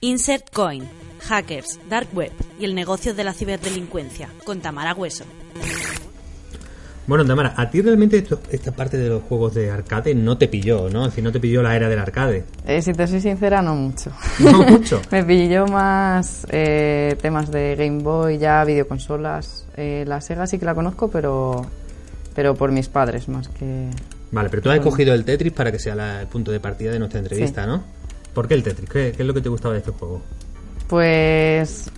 Insert Coin, Hackers, Dark Web y el negocio de la ciberdelincuencia, con Tamara Hueso. Bueno, Tamara, a ti realmente esto- esta parte de los juegos de arcade no te pilló, ¿no? Es decir, no te pilló la era del arcade. Eh, si te soy sincera, no mucho. No mucho. Me pilló más eh, temas de Game Boy, ya videoconsolas. Eh, la Sega sí que la conozco, pero, pero por mis padres más que... Vale, pero tú has escogido el Tetris para que sea la- el punto de partida de nuestra entrevista, ¿no? ¿Por qué el Tetris? ¿Qué, qué es lo que te gustaba de este juego? Pues...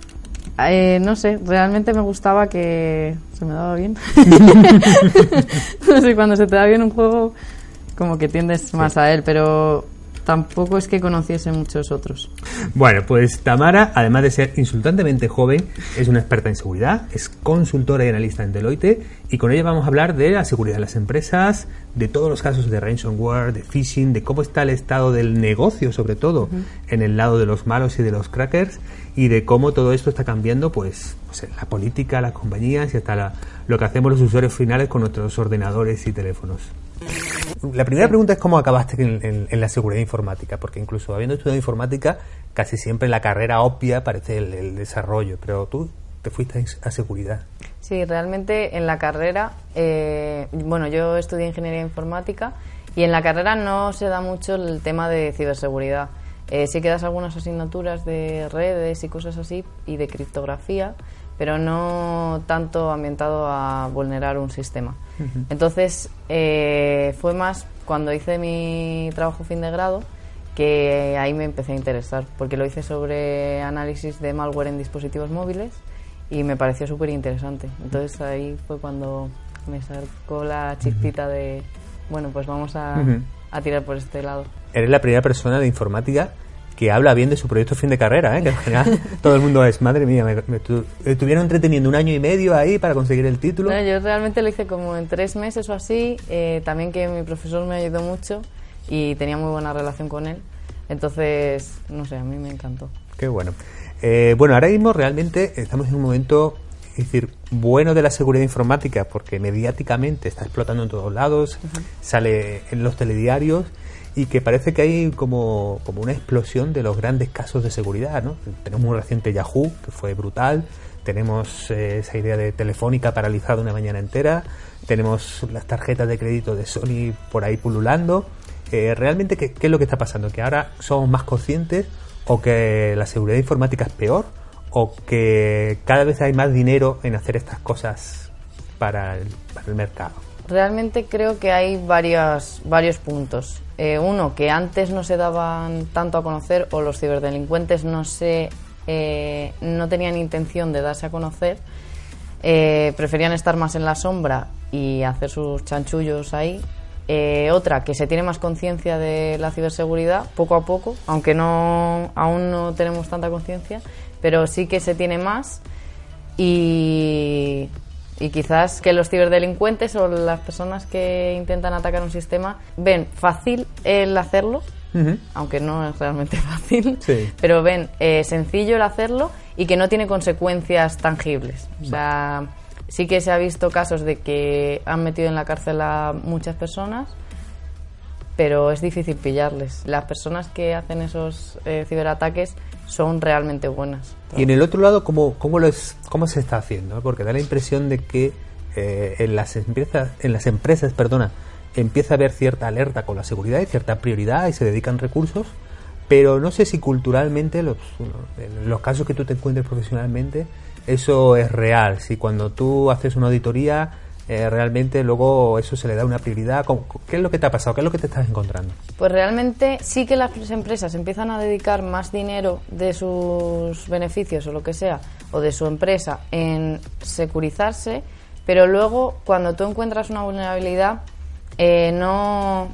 eh, no sé, realmente me gustaba que se me daba bien. no sé, cuando se te da bien un juego, como que tiendes más a él, pero tampoco es que conociese muchos otros. Bueno, pues Tamara, además de ser insultantemente joven, es una experta en seguridad, es consultora y analista en Deloitte y con ella vamos a hablar de la seguridad de las empresas, de todos los casos de ransomware, de phishing, de cómo está el estado del negocio, sobre todo en el lado de los malos y de los crackers y de cómo todo esto está cambiando, pues, la política, las compañías y hasta la- lo que hacemos los usuarios finales con nuestros ordenadores y teléfonos. La primera pregunta es cómo acabaste en, en- en la seguridad informática, porque incluso habiendo estudiado informática, casi siempre la carrera obvia parece el, el desarrollo, pero tú te fuiste a, a seguridad. Sí, realmente en la carrera, eh, bueno, yo estudié ingeniería informática y en la carrera no se da mucho el tema de ciberseguridad. Eh, sí que das algunas asignaturas de redes y cosas así y de criptografía, pero no tanto ambientado a vulnerar un sistema. Entonces, eh, fue más cuando hice mi trabajo fin de grado que ahí me empecé a interesar, porque lo hice sobre análisis de malware en dispositivos móviles y me pareció súper interesante. Entonces ahí fue cuando me sacó la chispita de, bueno, pues vamos a, a tirar por este lado. Eres la primera persona de informática que habla bien de su proyecto fin de carrera, ¿eh? que en general todo el mundo es, madre mía, me, me estu- estuvieron entreteniendo un año y medio ahí para conseguir el título. No, yo realmente lo hice como en tres meses o así, eh, también que mi profesor me ayudó mucho y tenía muy buena relación con él. Entonces, no sé, a mí me encantó. Qué bueno. Eh, bueno, ahora mismo realmente estamos en un momento, es decir, bueno de la seguridad informática porque mediáticamente está explotando en todos lados, sale en los telediarios y que parece que hay como, como una explosión de los grandes casos de seguridad, ¿no? Tenemos un reciente Yahoo, que fue brutal, tenemos eh, esa idea de Telefónica paralizada una mañana entera, tenemos las tarjetas de crédito de Sony por ahí pululando. Eh, realmente, ¿qué, ¿qué es lo que está pasando? ¿Que ahora somos más conscientes o que la seguridad informática es peor o que cada vez hay más dinero en hacer estas cosas para el mercado? Realmente creo que hay varios, varios puntos. Eh, uno, que antes no se daban tanto a conocer o los ciberdelincuentes no, se, eh, no tenían intención de darse a conocer, eh, preferían estar más en la sombra y hacer sus chanchullos ahí. Eh, otra, que se tiene más conciencia de la ciberseguridad poco a poco, aunque no, aún no tenemos tanta conciencia, pero sí que se tiene más y, y quizás que los ciberdelincuentes o las personas que intentan atacar un sistema ven fácil el hacerlo, aunque no es realmente fácil, Sí. pero ven eh, sencillo el hacerlo y que no tiene consecuencias tangibles. O sea, sí que se ha visto casos de que han metido en la cárcel a muchas personas, pero es difícil pillarles. Las personas que hacen esos eh, ciberataques son realmente buenas. Y en el otro lado, ¿cómo, cómo, lo es, cómo se está haciendo? Porque da la impresión de que eh, en las empresas, en las empresas perdona, empieza a haber cierta alerta con la seguridad y cierta prioridad y se dedican recursos, pero no sé si culturalmente, los, los casos que tú te encuentres profesionalmente, eso es real. Si cuando tú haces una auditoría, eh, realmente luego eso se le da una prioridad. ¿Cómo- ¿Qué es lo que te ha pasado? ¿Qué es lo que te estás encontrando? Pues realmente sí que las empresas empiezan a dedicar más dinero de sus beneficios o lo que sea, o de su empresa en securizarse, pero luego cuando tú encuentras una vulnerabilidad, eh, no,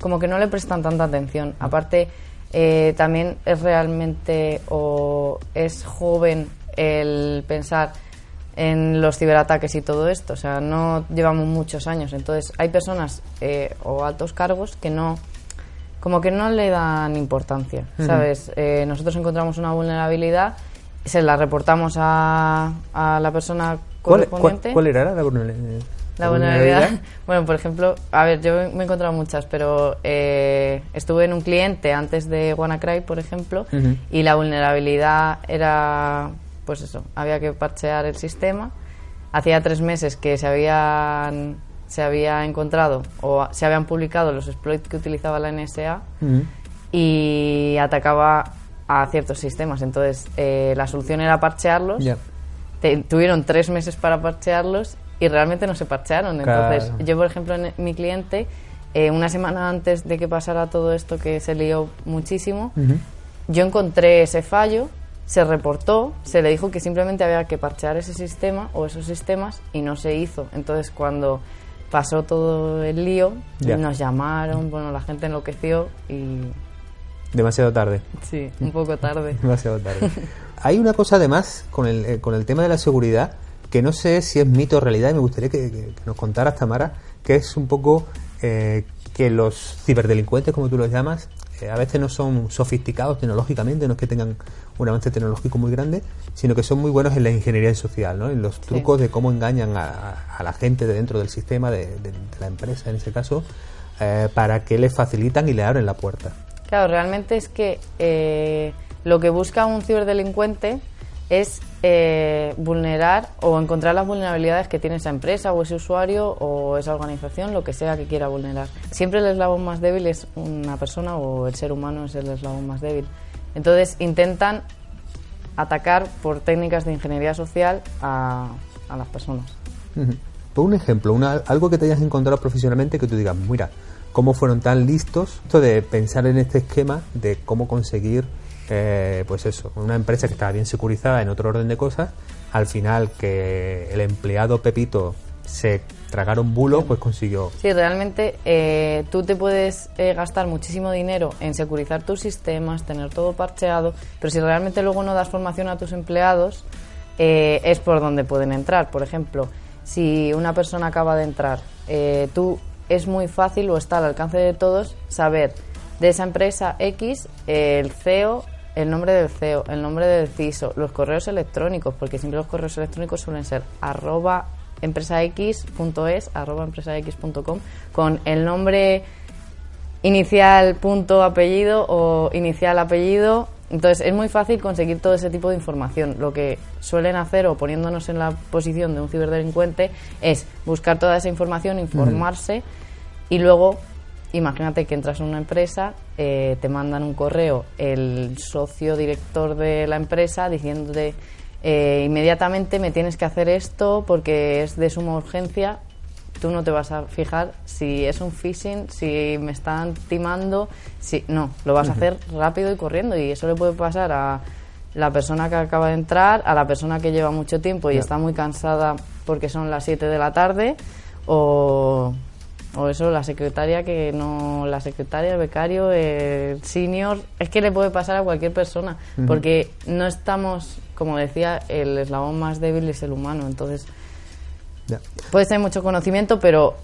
como que no le prestan tanta atención. Aparte, eh, también es realmente o es joven el pensar en los ciberataques y todo esto. O sea, no llevamos muchos años. Entonces, hay personas eh, o altos cargos que no, como que no le dan importancia, ¿sabes? Eh, nosotros encontramos una vulnerabilidad, se la reportamos a, a la persona ¿Cuál, cuál, correspondiente. cuál era la vulnerabilidad? La vulnerabilidad. Bueno, por ejemplo, a ver, yo me he encontrado muchas, pero eh, estuve en un cliente antes de WannaCry, por ejemplo, y la vulnerabilidad era, pues eso, había que parchear el sistema. Hacía tres meses que se habían se había encontrado o se habían publicado los exploits que utilizaba la NSA y atacaba a ciertos sistemas. Entonces, eh, la solución era parchearlos. tuvieron tres meses para parchearlos y realmente no se parchearon. Entonces, yo, por ejemplo, en mi cliente, eh, una semana antes de que pasara todo esto que se lió muchísimo, yo encontré ese fallo, se reportó, se le dijo que simplemente había que parchear ese sistema o esos sistemas y no se hizo. Entonces, cuando pasó todo el lío, nos llamaron, bueno, la gente enloqueció y... Demasiado tarde. Sí, un poco tarde. Demasiado tarde. Hay una cosa además con el, eh, con el tema de la seguridad que no sé si es mito o realidad y me gustaría que, nos contaras, Tamara, que es un poco eh, que los ciberdelincuentes, como tú los llamas, eh, a veces no son sofisticados tecnológicamente, no es que tengan un avance tecnológico muy grande, sino que son muy buenos en la ingeniería social, ¿no? en los trucos de cómo engañan a, la gente de dentro del sistema, de, la empresa en ese caso, eh, para que le facilitan y le abren la puerta. Claro, realmente es que eh, lo que busca un ciberdelincuente es eh, vulnerar o encontrar las vulnerabilidades que tiene esa empresa o ese usuario o esa organización, lo que sea que quiera vulnerar. Siempre el eslabón más débil es una persona o el ser humano es el eslabón más débil. Entonces intentan atacar por técnicas de ingeniería social a, las personas. Por un ejemplo, una, algo que te hayas encontrado profesionalmente que tú digas, mira, cómo fueron tan listos esto de pensar en este esquema de cómo conseguir eh, pues eso, una empresa que estaba bien securizada en otro orden de cosas, al final que el empleado Pepito se tragaron bulo, pues consiguió. Sí, realmente eh, tú te puedes eh, gastar muchísimo dinero en securizar tus sistemas, tener todo parcheado, pero si realmente luego no das formación a tus empleados, es por donde pueden entrar. Por ejemplo, si una persona acaba de entrar, tú es muy fácil o está al alcance de todos saber de esa empresa X el CEO el nombre del CEO, el nombre del CISO, los correos electrónicicos, porque siempre los correos electrónicos suelen ser arroba empresax.es, arroba empresax.com, con el nombre inicial punto apellido o inicial apellido. Entonces es muy fácil conseguir todo ese tipo de información. Lo que suelen hacer o poniéndonos en la posición de un ciberdelincuente es buscar toda esa información, informarse y luego imagínate que entras en una empresa, eh, te mandan un correo el socio director de la empresa diciéndote eh, inmediatamente me tienes que hacer esto porque es de suma urgencia. Tú no te vas a fijar si es un phishing, si me están timando, si no, lo vas a hacer rápido y corriendo. Y eso le puede pasar a la persona que acaba de entrar, a la persona que lleva mucho tiempo y está muy cansada porque son las 7 de la tarde o o eso, la secretaria que no, la secretaria, el becario, el senior, es que le puede pasar a cualquier persona, porque no estamos, como decía, el eslabón más débil es el humano, entonces puede ser mucho conocimiento, pero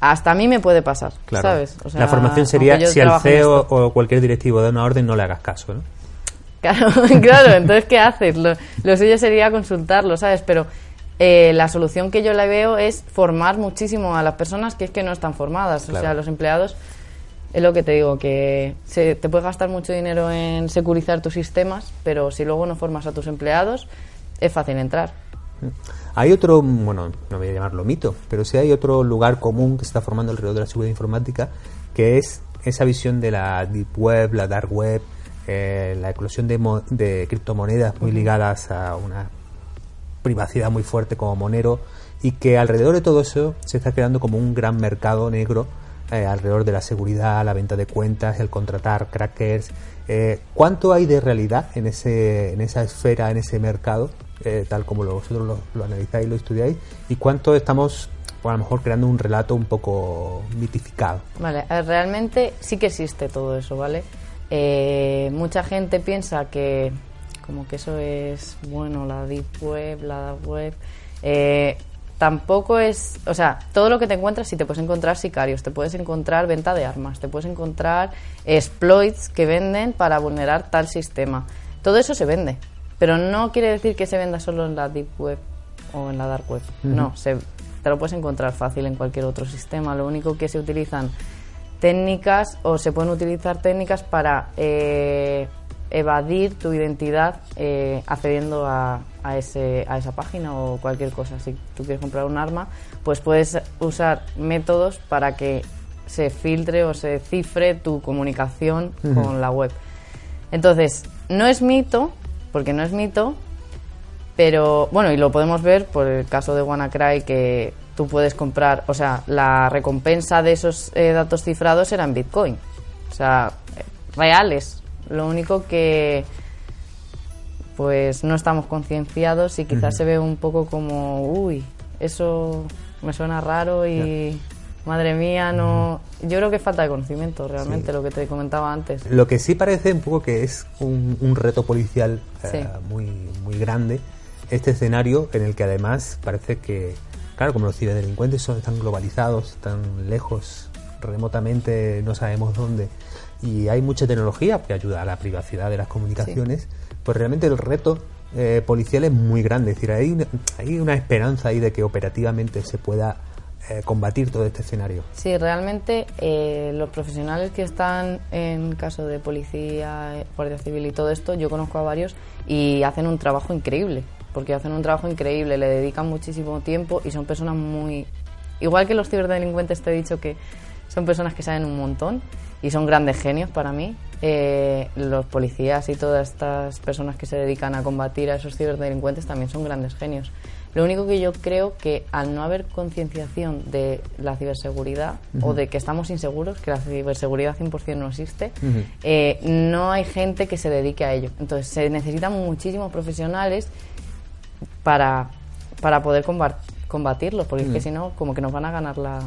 hasta a mí me puede pasar, ¿sabes? la formación sería si al CEO o cualquier directivo da una orden no le hagas caso, ¿no? Claro, claro, entonces ¿qué haces? Lo, lo suyo sería consultarlo, ¿sabes? Pero eh, la solución que yo le veo es formar muchísimo a las personas que es que no están formadas. O sea, los empleados, es lo que te digo, que se, te puedes gastar mucho dinero en securizar tus sistemas, pero si luego no formas a tus empleados, es fácil entrar. Hay otro, bueno, no voy a llamarlo mito, pero sí hay otro lugar común que se está formando alrededor de la seguridad informática, que es esa visión de la deep web, la dark web, eh, la eclosión de, de criptomonedas muy ligadas a una privacidad muy fuerte como Monero y que alrededor de todo eso se está creando como un gran mercado negro eh, alrededor de la seguridad, la venta de cuentas, el contratar crackers. Eh, ¿Cuánto hay de realidad en, ese, en esa esfera, en ese mercado, eh, tal como vosotros lo, analizáis y lo estudiáis? ¿Y cuánto estamos a lo mejor creando un relato un poco mitificado? Vale, realmente sí que existe todo eso, ¿vale? mucha gente piensa que como que eso es bueno, la deep web, la dark web. Eh, tampoco es, o sea, todo lo que te encuentras, si te puedes encontrar sicarios, te puedes encontrar venta de armas, te puedes encontrar exploits que venden para vulnerar tal sistema. Todo eso se vende, pero no quiere decir que se venda solo en la deep web o en la dark web. No, se te lo puedes encontrar fácil en cualquier otro sistema. Lo único que se utilizan técnicas o se pueden utilizar técnicas para eh, evadir tu identidad eh, accediendo a, a, ese, a esa página o cualquier cosa. Si tú quieres comprar un arma, pues puedes usar métodos para que se filtre o se cifre tu comunicación con la web. Entonces, no es mito, porque no es mito, pero bueno, y lo podemos ver por el caso de WannaCry que tú puedes comprar, o sea, la recompensa de esos eh, datos cifrados era en Bitcoin. O sea, reales. Lo único que pues no estamos concienciados y quizás se ve un poco como, uy, eso me suena raro y madre mía, no. Yo creo que falta de conocimiento realmente, lo que te comentaba antes. Lo que sí parece un poco que es un, reto policial eh, muy, muy grande este escenario en el que además parece que, claro, como los ciberdelincuentes son tan globalizados, tan lejos, remotamente no sabemos dónde, y hay mucha tecnología que ayuda a la privacidad de las comunicaciones, pues realmente el reto eh, policial es muy grande. Es decir, hay una, hay una esperanza ahí de que operativamente se pueda eh, combatir todo este escenario. Sí, realmente eh, los profesionales que están en caso de policía, guardia civil y todo esto, yo conozco a varios y hacen un trabajo increíble porque hacen un trabajo increíble, le dedican muchísimo tiempo y son personas muy... Igual que los ciberdelincuentes te he dicho que son personas que saben un montón y son grandes genios para mí. Eh, los policías y todas estas personas que se dedican a combatir a esos ciberdelincuentes también son grandes genios. Lo único que yo creo que al no haber concienciación de la ciberseguridad o de que estamos inseguros, que la ciberseguridad 100% no existe, eh, no hay gente que se dedique a ello. Entonces se necesitan muchísimos profesionales para, para poder combatirlo, porque es que mm. si no, como que nos van a ganar la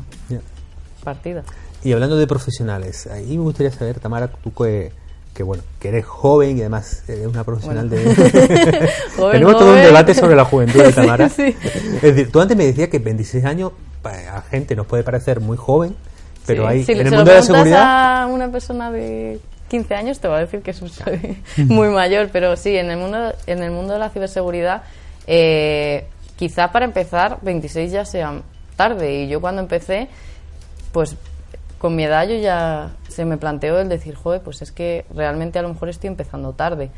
partida. Y hablando de profesionales, ahí me gustaría saber, Tamara, tú que, que bueno, que eres joven y además eres una profesional de... Tenemos todo un debate sobre la juventud de Tamara. Es decir, tú antes me decías que 26 años a gente nos puede parecer muy joven, pero hay en el mundo de la seguridad... a una persona de 15 años te va a decir que soy muy mayor, pero sí, en el mundo, en el mundo de la ciberseguridad eh, quizá para empezar 26 ya sea tarde y yo cuando empecé, pues con mi edad yo ya se me planteó el decir, joder, pues es que realmente a lo mejor estoy empezando tarde,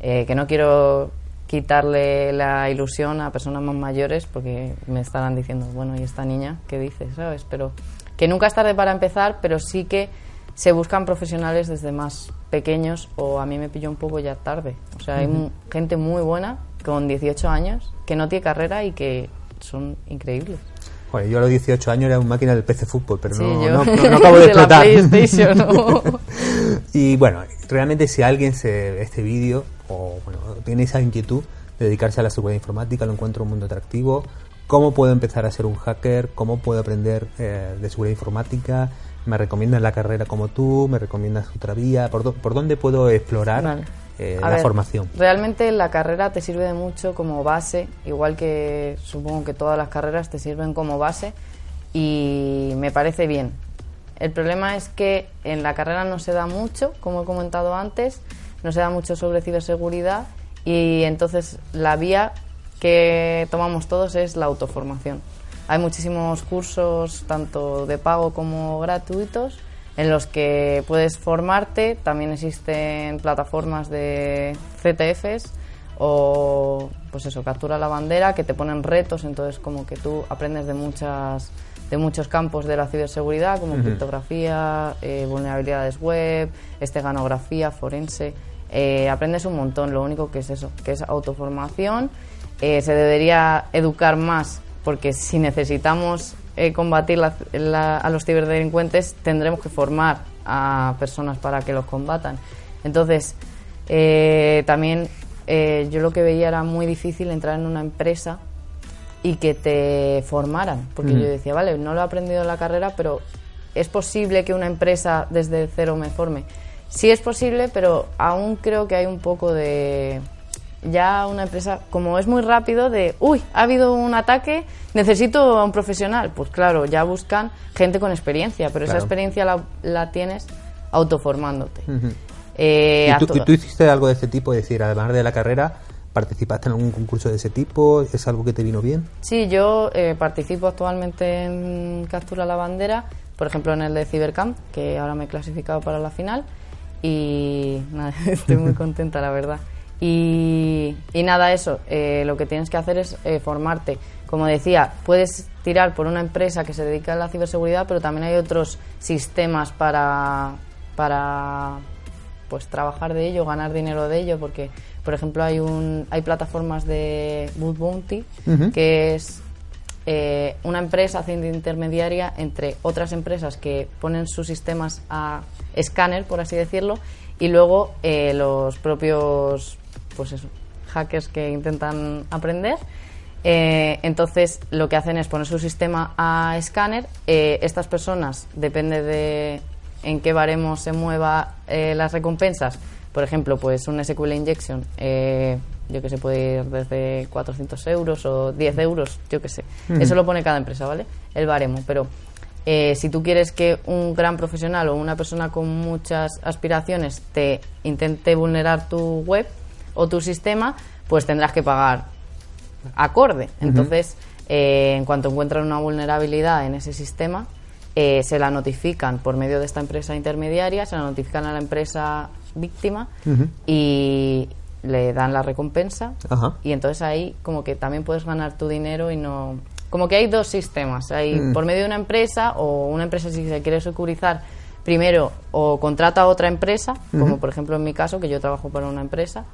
eh, que no quiero quitarle la ilusión a personas más mayores porque me estarán diciendo, bueno, ¿y esta niña qué dice? ¿Sabes? Pero que nunca es tarde para empezar, pero sí que se buscan profesionales desde más pequeños o a mí me pilló un poco ya tarde. O sea, hay gente muy buena con 18 años que no tiene carrera y que son increíbles. Bueno, yo a los 18 años era un máquina del PC Fútbol, pero no, no, acabo de, explotar. y bueno, realmente si alguien se este vídeo o bueno, tiene esa inquietud de dedicarse a la seguridad informática, lo encuentro un mundo atractivo. ¿Cómo puedo empezar a ser un hacker? ¿Cómo puedo aprender eh, de seguridad informática? ¿Me recomiendas la carrera como tú? ¿Me recomiendas otra vía? ¿Por, por dónde puedo explorar eh, la formación? Realmente la carrera te sirve de mucho como base, igual que supongo que todas las carreras te sirven como base y me parece bien. El problema es que en la carrera no se da mucho, como he comentado antes, no se da mucho sobre ciberseguridad y entonces la vía que tomamos todos es la autoformación. Hay muchísimos cursos, tanto de pago como gratuitos, en los que puedes formarte. También existen plataformas de CTFs o, pues eso, captura la bandera, que te ponen retos. Entonces, como que tú aprendes de muchas de muchos campos de la ciberseguridad, como criptografía, eh, vulnerabilidades web, esteganografía, forense. Eh, aprendes un montón. Lo único que es eso, que es autoformación eh, se debería educar más, porque si necesitamos eh, combatir a los ciberdelincuentes, tendremos que formar a personas para que los combatan. Entonces, eh, también yo lo que veía era muy difícil entrar en una empresa y que te formaran, porque yo decía, vale, no lo he aprendido en la carrera, pero es posible que una empresa desde cero me forme. Sí es posible, pero aún creo que hay un poco de ya una empresa, como es muy rápido, de, uy, ha habido un ataque, necesito a un profesional. Pues claro, ya buscan gente con experiencia, pero esa experiencia la, la, tienes autoformándote. Eh, ¿Y, tú, hiciste algo de este tipo? Es decir, además de la carrera, ¿Participaste en algún concurso de ese tipo? ¿Es algo que te vino bien? Sí, yo eh, participo actualmente en Captura la Bandera, por ejemplo en el de Cybercamp, que ahora me he clasificado para la final y nada, estoy muy contenta, la verdad. Y, y nada, eso, eh, lo que tienes que hacer es eh, formarte. Como decía, puedes tirar por una empresa que se dedica a la ciberseguridad, pero también hay otros sistemas para, para pues trabajar de ello, ganar dinero de ello, porque por ejemplo hay un hay plataformas de Boot Bounty que es eh, una empresa haciendo intermediaria entre otras empresas que ponen sus sistemas a escáner, por así decirlo, y luego eh, los propios pues eso, hackers que intentan aprender. Eh, entonces lo que hacen es poner su sistema a escáner. Eh, estas personas, depende de en qué baremo se mueva eh, las recompensas. Por ejemplo, pues un SQL injection, yo que sé, puede ir desde 400 euros o 10 euros, yo que sé. Eso lo pone cada empresa, ¿vale? El baremo. Pero si tú quieres que un gran profesional o una persona con muchas aspiraciones te intente vulnerar tu web o tu sistema, pues tendrás que pagar acorde. Entonces, eh, en cuanto encuentran una vulnerabilidad en ese sistema, eh, se la notifican por medio de esta empresa intermediaria, se la notifican a la empresa víctima y le dan la recompensa. Y entonces ahí como que también puedes ganar tu dinero y no... Como que hay dos sistemas. Hay Mm. por medio de una empresa o una empresa si se quiere securizar primero o contrata a otra empresa, como por ejemplo en mi caso, que yo trabajo para una empresa,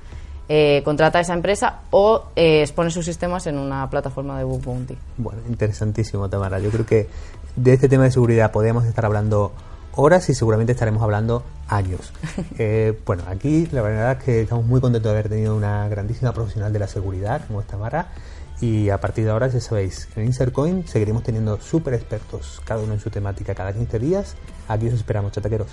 eh, contrata a esa empresa o eh, expone sus sistemas en una plataforma de Book Bounty. Bueno, interesantísimo, Tamara. Yo creo que de este tema de seguridad podemos estar hablando horas y seguramente estaremos hablando años. Eh, bueno, aquí la verdad es que estamos muy contentos de haber tenido una grandísima profesional de la seguridad como es Tamara. Y a partir de ahora, ya sabéis, en Insercoin seguiremos teniendo súper expertos, cada uno en su temática, cada 15 días. Aquí os esperamos, chataqueros.